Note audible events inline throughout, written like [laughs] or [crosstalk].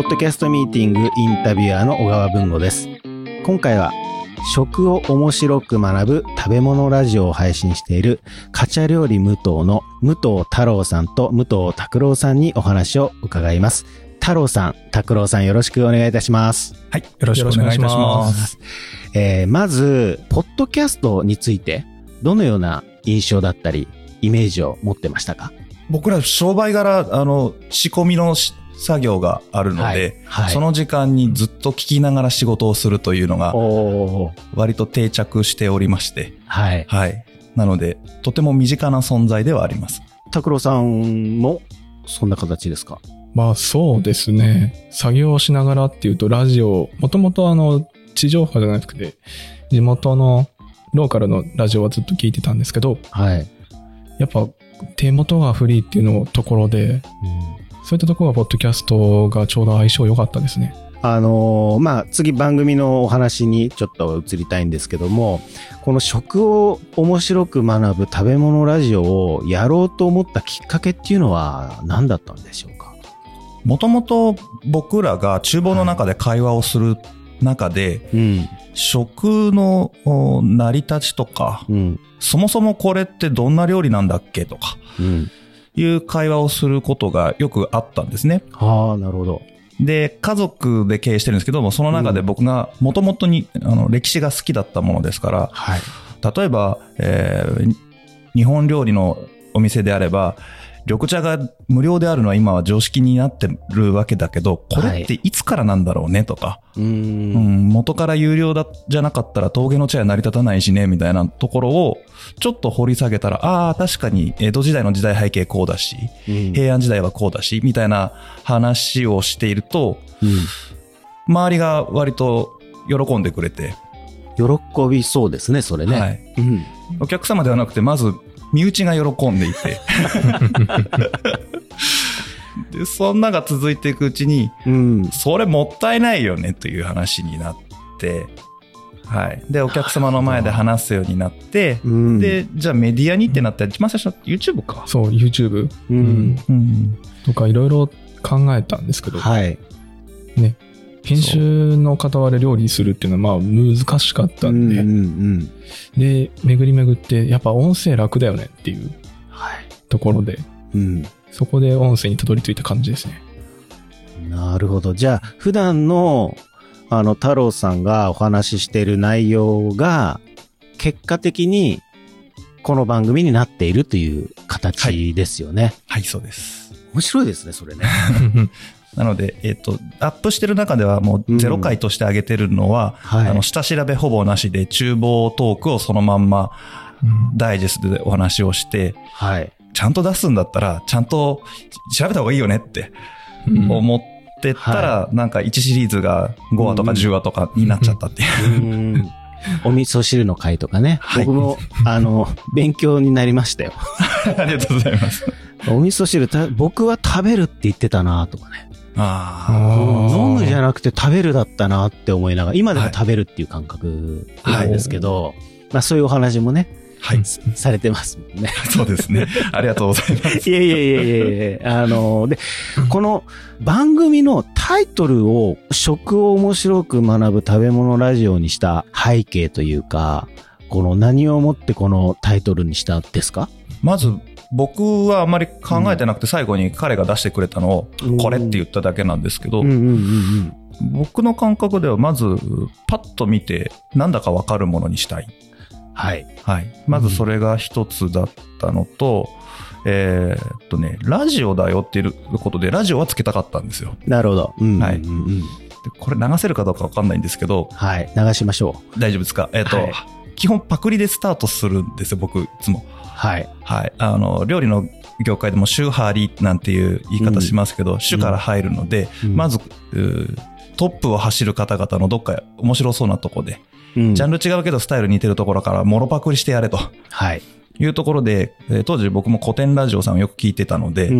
ポッドキャストミーティングインタビュアーの小川文吾です。今回は、食を面白く学ぶ食べ物ラジオを配信している、カチャ料理無糖の武藤太郎さんと武藤拓郎さんにお話を伺います。太郎さん、拓郎さんよろしくお願いいたします。はい。よろしくお願いいたします。えーまず、ポッドキャストについて、どのような印象だったり、イメージを持ってましたか？僕ら商売柄、あの、仕込みのし作業があるので、はいはいその時間にずっと聞きながら仕事をするというのが、割と定着しておりまして、はい。はい。なので、とても身近な存在ではあります。拓郎さんも、そんな形ですか？まあそうですね。作業をしながらっていうと、ラジオ、もともとあの、地上波じゃなくて、地元のローカルのラジオはずっと聞いてたんですけど、はい。やっぱ手元がフリーっていうのところで、そういったところがポッドキャストがちょうど相性良かったですね。あのーまあ、次番組のお話にちょっと移りたいんですけども、この食を面白く学ぶ食べ物ラジオをやろうと思ったきっかけっていうのは何だったんでしょうか？もともと僕らが厨房の中で会話をする中で、うん。食のお成り立ちとか、うん。そもそもこれってどんな料理なんだっけとか、うん。いう会話をすることがよくあったんですね。はあ、なるほど。で、家族で経営してるんですけども、その中で僕がもともとに、あの、歴史が好きだったものですから、はい。例えば、えー日本料理のお店であれば、緑茶が無料であるのは今は常識になってるわけだけど、これっていつからなんだろうねとか、うー。うんん、元から有料だ、じゃなかったら峠の茶屋成り立たないしね、みたいなところを、ちょっと掘り下げたら、ああ、確かに江戸時代の時代背景こうだし、うん平安時代はこうだし、みたいな話をしていると、うん周りが割と喜んでくれて、喜びそうですね、それね。はい。うん。お客様ではなくて、まず、身内が喜んでいて。[laughs] で、そんなが続いていくうちに、うん。それもったいないよねという話になって、はい。で、お客様の前で話すようになって、うん、で、じゃあメディアにってなって、一番最初 YouTube か。そう、YouTube ううんん。うん。とかいろいろ考えたんですけど、はい。ね。編集の傍ら料理するっていうのはまあ難しかったんで、うんうんうん。で、巡り巡って、やっぱ音声楽だよねっていうはい。ところで、うん。そこで音声にたどり着いた感じですね。なるほど。じゃあ、普段の、あの、太郎さんがお話ししている内容が、結果的に、この番組になっているという形ですよね。はい、そうです。面白いですね、それね。[laughs] なので、えっ、と、アップしてる中ではもうゼロ回として上げてるのは、はいあの、下調べほぼなしで、厨房トークをそのまんま、うんダイジェストでお話をして、はい。ちゃんと出すんだったら、ちゃんと調べた方がいいよねってうん思ってたら、なんか1シリーズが5話とか10話とかになっちゃったっていう。うんお味噌汁の回とかね。はい僕も、あの、勉強になりましたよ。[laughs] ありがとうございます。お味噌汁た、僕は食べるって言ってたなとかね。ああー飲むじゃなくて食べるだったなって思いながら、今でも食べるっていう感覚なんですけど、まあそういうお話もね、あ、はい。されてますもんね。[laughs] そうですね。ありがとうございます。[laughs] いやいやいやいやいやあの、で、この番組のタイトルを食を面白く学ぶ食べ物ラジオにした背景というか、この何をもってこのタイトルにしたですか？まず、僕はあまり考えてなくて、最後に彼が出してくれたのを、これって言っただけなんですけど、僕の感覚ではまず、パッと見て、なんだかわかるものにしたい。はい。はい。まずそれが一つだったのと、えーっとね、ラジオだよっていうことで、ラジオはつけたかったんですよ。なるほど。うんうんうんうんはいでこれ流せるかどうかわかんないんですけど、はい。流しましょう。大丈夫ですか？えーっと、はい基本パクリでスタートするんですよ、僕、いつも。はい。はい。あの、料理の業界でも週張りなんていう言い方しますけど、週から入るので、うんまず、トップを走る方々のどっか面白そうなとこで、うんジャンル違うけどスタイル似てるところから、もろパクリしてやれとはい。いうところで、えー当時僕も古典ラジオさんをよく聞いてたので。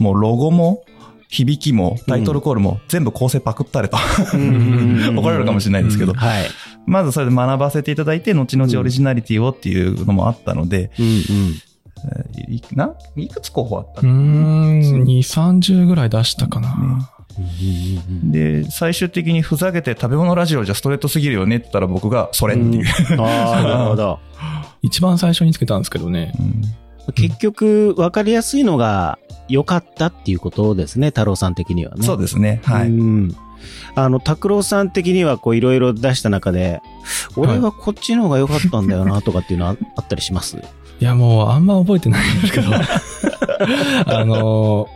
もうロゴも、響きも、タイトルコールも全部構成パクったれと。怒られるかもしれないですけど、はい。まずそれで学ばせていただいて、後々オリジナリティをっていうのもあったので、うんうん。えーいないくつ候補あった？うん、2、30ぐらい出したかな。で、最終的にふざけて食べ物ラジオじゃストレートすぎるよねって言ったら僕がそれっていう。ああ、なるほど。[laughs] 一番最初につけたんですけどね。うん結局、わかりやすいのが良かったっていうことですね、太郎さん的にはね。そうですね。はい。うんあの、拓郎さん的にはこういろいろ出した中で、俺はこっちの方が良かったんだよなとかっていうのはあったりします？いや、もうあんま覚えてないんですけど。[laughs] あの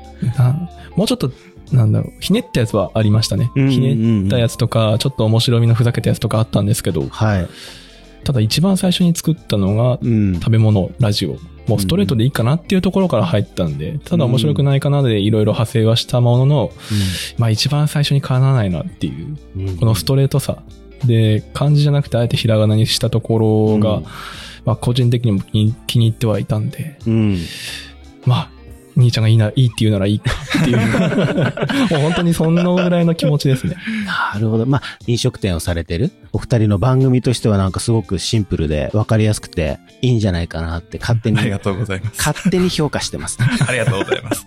もうちょっと、なんだろう、ひねったやつはありましたね。うんうんうんひねったやつとか、ちょっと面白みのふざけたやつとかあったんですけど、はい。ただ一番最初に作ったのが、うん。食べ物、ラジオ。もうストレートでいいかなっていうところから入ったんで、ただ面白くないかなでいろいろ派生はしたものの、まあ一番最初にかなわないなっていう、うんこのストレートさ。で、漢字じゃなくてあえてひらがなにしたところが、うんまあ個人的にも気に気に入ってはいたんで、うん。まあ、兄ちゃんがいいな、いいって言うならいいかっていう。[laughs] もう本当にそんなぐらいの気持ちですね。なるほど。まあ、飲食店をされてる？お二人の番組としてはなんかすごくシンプルで分かりやすくていいんじゃないかなって勝手にあ、りがとうございます。勝手に評価してます。[laughs] ありがとうございます。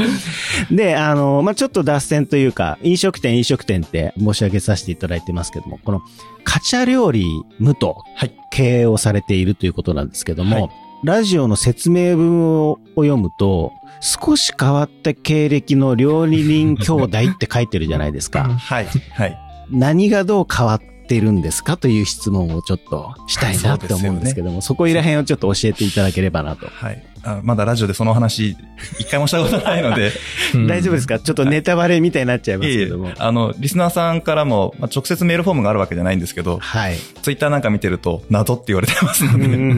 [laughs] で、あの、まあ、ちょっと脱線というか、飲食店飲食店って申し上げさせていただいてますけども、この、カチャ料理無とはい。経営をされているということなんですけども、はいラジオの説明文を読むと、少し変わった経歴の料理人兄弟って書いてるじゃないですか。[laughs] はい。はい。何がどう変わってるんですかという質問をちょっとしたいなって思うんですけども、そこいら辺をちょっと教えていただければなと。はい。あまだラジオでその話、一回もしたことないので、[laughs] うん大丈夫ですか？ちょっとネタバレみたいになっちゃいますけども。あの、リスナーさんからも、まあ、直接メールフォームがあるわけじゃないんですけど、はい。ツイッターなんか見てると、謎って言われてますので、うんうんうんう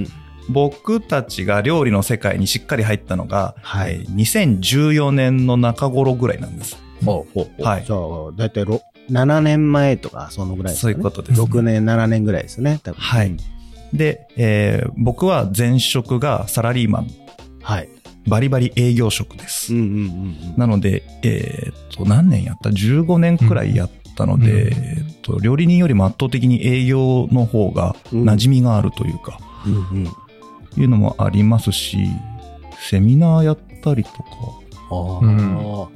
ん僕たちが料理の世界にしっかり入ったのが、はいえー2014年の中頃ぐらいなんです。ほうほう。はいじゃあ、だいたい7年前とか、そのぐらいですか、ね。そういうことですね6年、7年ぐらいですね。多分はい。で、えー僕は前職がサラリーマン、はい。バリバリ営業職です。うんうんうんうん。なので、えーっと、何年やった ?15 年くらいやったので、うんえーっと、料理人よりも圧倒的に営業の方が馴染みがあるというか、うんうんいうのもありますし、セミナーやったりとか、あーうん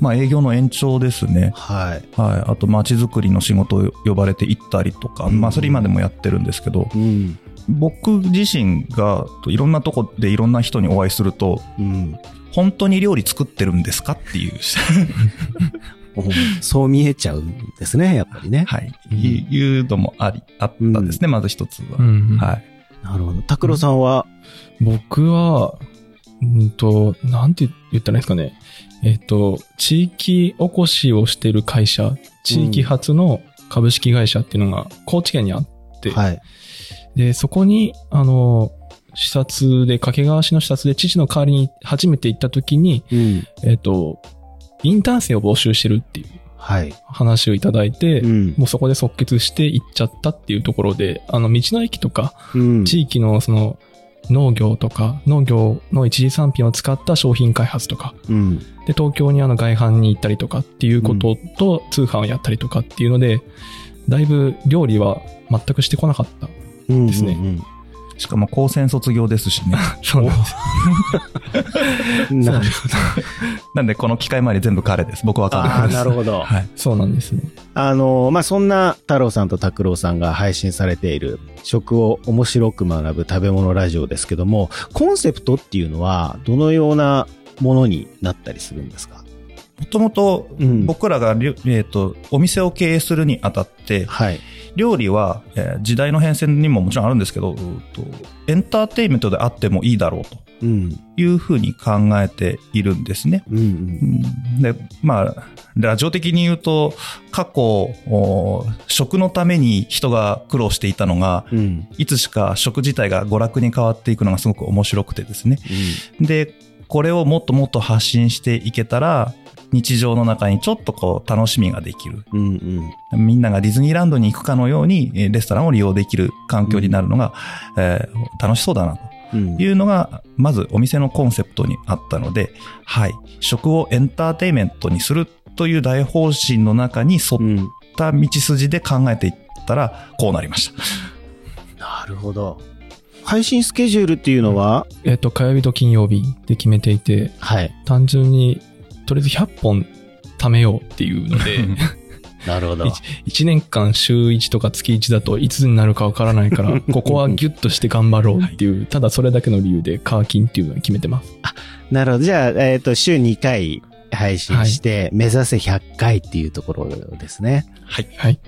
まあ営業の延長ですね。はい。はい。あと街づくりの仕事を呼ばれて行ったりとか、うんまあそれ今でもやってるんですけど、うん。僕自身がいろんなとこでいろんな人にお会いすると、うん。本当に料理作ってるんですかっていう、[laughs] そう見えちゃうんですね、やっぱりね。はい。いいうのもあり、あったですね、まず一つは。うんはい。なるほど。拓郎さんは、僕は、うんと、なんて言ったらいいですかね。えっ、と、地域おこしをしてる会社、地域発の株式会社っていうのが高知県にあって、はい。で、そこに、あの、視察で、掛川市の視察で父の代わりに初めて行った時に、うん。えっ、と、インターン生を募集してるっていうはい。話をいただいて、うん。もうそこで即決して行っちゃったっていうところで、あの、道の駅とか、うん。地域のその、農業とか、農業の一次産品を使った商品開発とか、うん。で、東京にあの外販に行ったりとかっていうことと、通販をやったりとかっていうので、だいぶ料理は全くしてこなかった。うん。ですねうんしかも高専卒業ですしね。[laughs] そうなんです。うん。なる [laughs] なんでこの機会まで全部彼です。僕は彼ああ、です。なるほど。[laughs] はい。そうなんですね。あの、まあ、そんな太郎さんと拓郎さんが配信されている食を面白く学ぶ食べ物ラジオですけども、コンセプトっていうのはどのようなものになったりするんですか？もともとうん僕らがりょ、えっ、と、お店を経営するにあたって、はい。料理は、えー時代の変遷にももちろんあるんですけど、うーとエンターテインメントであってもいいだろうとうん。いうふうに考えているんですね。うんうん。うんで、まあ、ラジオ的に言うと、過去、お食のために人が苦労していたのが、うん。いつしか食自体が娯楽に変わっていくのがすごく面白くてですね。で、これをもっともっと発信していけたら、日常の中にちょっとこう楽しみができる。うんうん。みんながディズニーランドに行くかのように、えーレストランを利用できる環境になるのが、えー楽しそうだなうんというのが、まずお店のコンセプトにあったので、はい。食をエンターテインメントにするという大方針の中に沿うん。った道筋で考えていったら、こうなりました。[laughs] なるほど。配信スケジュールっていうのは、えっ、と、火曜日と金曜日で決めていて、はい。単純に、とりあえず100本貯めようっていうので、[laughs] なるほど。1年間週1とか月1だといつになるかわからないから、[laughs] ここはギュッとして頑張ろうっていう、ただそれだけの理由で課金っていうのを決めてます。なるほど。じゃあ、えっ、と、週2回配信して、目指せ100回っていうところですね。はい。はい。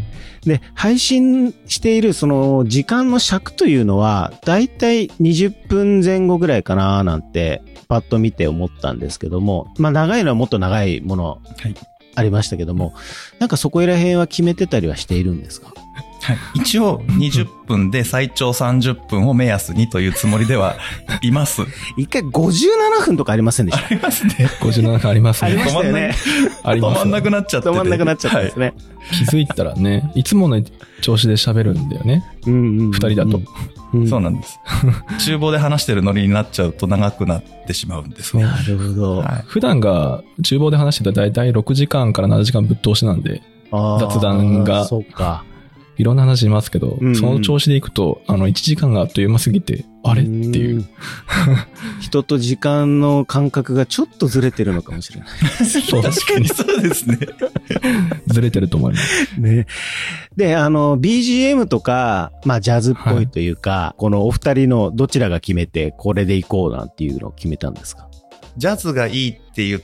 で、配信しているその時間の尺というのは、だいたい20分前後ぐらいかななんて、パッと見て思ったんですけども、まあ長いのはもっと長いものはい。ありましたけども、なんかそこら辺は決めてたりはしているんですか？はい。一応、20分で最長30分を目安にというつもりではいます。一回57分とかありませんでした？ありますね。57分ありますありねま。したよね。止あります。まんなくなっちゃってて。止まんなくなっちゃったんですね。気づいたらね、いつもの調子で喋るんだよね。うんうんうん二人だと。うんそうなんです。厨房で話してるノリになっちゃうと長くなってしまうんですね。なるほど。はい。普段が厨房で話してたら大体6時間から7時間ぶっ通しなんで、雑談がそうか。いろんな話しますけど、うんうんその調子でいくと、あの、1時間があっという間すぎて、あれ？っていう。ん。[laughs] 人と時間の感覚がちょっとずれてるのかもしれない。[laughs] そう確かにそうですね。[laughs] ずれてると思います。ね。で、あの、BGM とか、まあ、ジャズっぽいというか、このお二人のどちらが決めて、これでいこうなんていうのを決めたんですか？ジャズがいいって言っ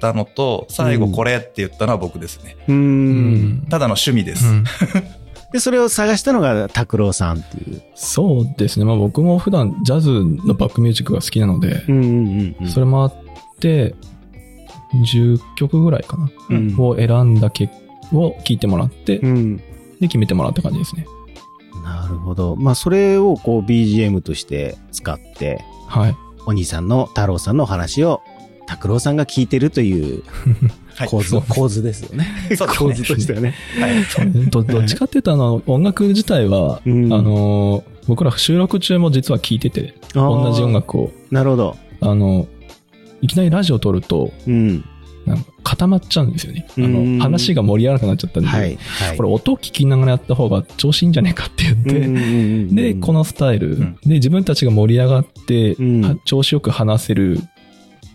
たのと、最後これって言ったのは僕ですね。うー。うんん。ただの趣味です。うんで、それを探したのが拓郎さんっていう。そうですね。まあ僕も普段ジャズのバックミュージックが好きなので、うんうんうん。それもあって、10曲ぐらいかな。うんを選んだ曲を聴いてもらって、うん。で、決めてもらった感じですね。なるほど。まあ、それをこう BGM として使って、はい。お兄さんの太郎さんのお話を拓郎さんが聞いてるというはい [laughs] 構図、そう構図ですよね。[laughs] そうですね構図としてはね。はい。どどっちかっていうと、あの、音楽自体は、うんあのー、僕ら収録中も実は聴いてて、同じ音。楽を、なるほど。あの、いきなりラジオ撮ると、うん。なんか固まっちゃうんですよね。あうんの、話が盛り上がらなくなっちゃったんで、はい。はい。これ音聞きながらやった方が調子いいんじゃねえかって言って、で、この、のスタイル、うんで、自分たちが盛り上がって、うんは調子よく話せる、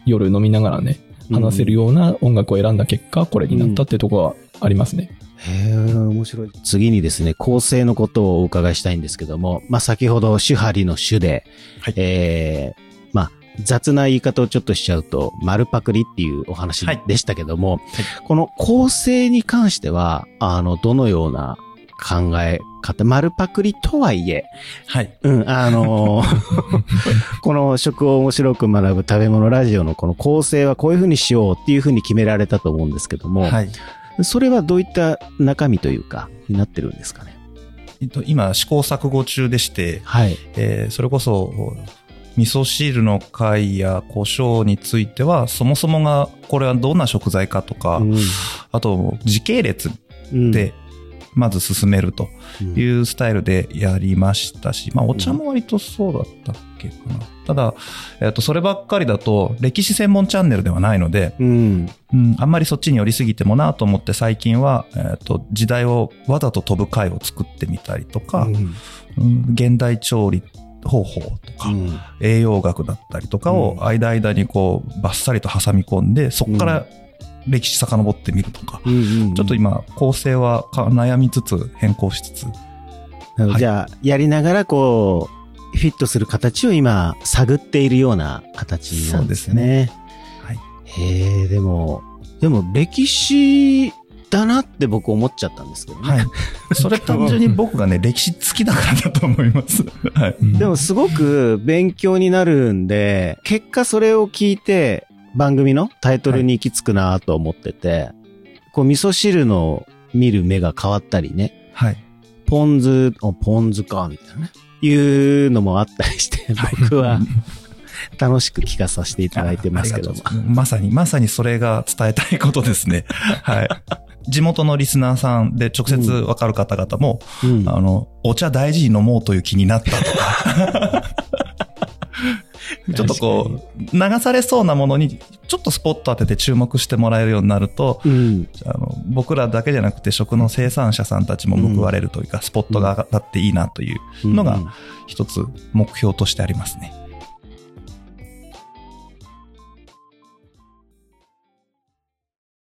夜飲みながらね、話せるような音楽を選んだ結果、これになったっていうところはありますね。へえ、面白い。次にですね、構成のことをお伺いしたいんですけども、まあ、先ほど、手張りの手で、はいええまあ、雑な言い方をちょっとしちゃうと、丸パクリっていうお話はいでしたけども、この構成に関しては、あの、どのような考え方、丸パクリとはいえ、はい。うん、あのー [laughs] この食を面白く学ぶ食べ物ラジオのこの構成はこういう風にしようっていう風に決められたと思うんですけども、はい。それはどういった中身というか、になってるんですかね？えっと、今、試行錯誤中でして、はい。えーそれこそ、味噌汁の貝や胡椒については、そもそもが、これはどんな食材かとか、うんあと、時系列うんで、まず進めるとうん。いうスタイルでやりましたし、まあ、お茶も割とそうだったっけかな。ただ、えっと、そればっかりだと、歴史専門チャンネルではないので、うん。うん、あんまりそっちに寄りすぎてもなと思って最近は、えっと、時代をわざと飛ぶ回を作ってみたりとか、うん。うん現代調理方法とか、うん。栄養学だったりとかをうん。間々にこう、バッサリと挟み込んで、そこから歴史遡ってみるとか、うんちょっと今、構成はか悩みつつ、変更しつつ、はいじゃあ、やりながらこう、フィットする形を今、探っているような形なんですね。はい。へえ、でも、でも歴史だなって僕思っちゃったんですけどね。はい。それ単純に僕がね、歴史好きだからだと思います。はい。うんでもすごく勉強になるんで、結果それを聞いて番組のタイトルに行き着くなと思ってて、こう味噌汁の見る目が変わったりね、はい。ポン酢、あポン酢か、みたいなね。いうのもあったりして、僕は楽しく聞かさせていただいてますけども。まさに、まさにそれが伝えたいことですね。[laughs] はい。地元のリスナーさんで直接わかる方々も、うんあの、お茶大事に飲もうという気になったとか。ちょっとこう、流されそうなものに、ちょっとスポット当てて注目してもらえるようになると、うん。あの僕らだけじゃなくて食の生産者さんたちも報われるというか、スポットが当たっていいなというのがうん一つ目標としてありますね。